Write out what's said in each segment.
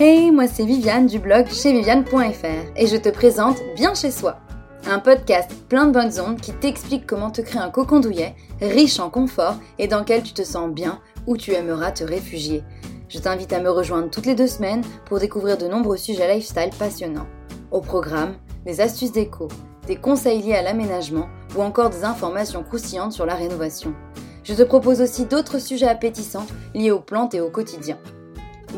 Hey, moi c'est Viviane du blog chez Viviane.fr et je te présente Bien chez soi, un podcast plein de bonnes ondes qui t'explique comment te créer un cocon douillet, riche en confort et dans lequel tu te sens bien où tu aimeras te réfugier. Je t'invite à me rejoindre toutes les deux semaines pour découvrir de nombreux sujets lifestyle passionnants. Au programme, des astuces déco, des conseils liés à l'aménagement ou encore des informations croustillantes sur la rénovation. Je te propose aussi d'autres sujets appétissants liés aux plantes et au quotidien.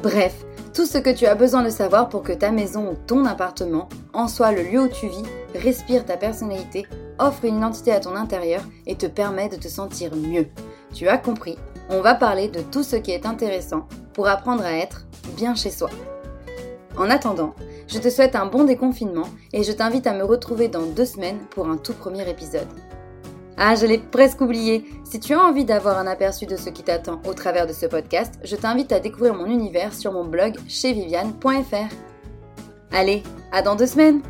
Bref, tout ce que tu as besoin de savoir pour que ta maison ou ton appartement en soit le lieu où tu vis, respire ta personnalité, offre une identité à ton intérieur et te permet de te sentir mieux. Tu as compris, on va parler de tout ce qui est intéressant pour apprendre à être bien chez soi. En attendant, je te souhaite un bon déconfinement et je t'invite à me retrouver dans deux semaines pour un tout premier épisode. Ah, je l'ai presque oublié. Si tu as envie d'avoir un aperçu de ce qui t'attend au travers de ce podcast, je t'invite à découvrir mon univers sur mon blog chez Viviane.fr. Allez, à dans deux semaines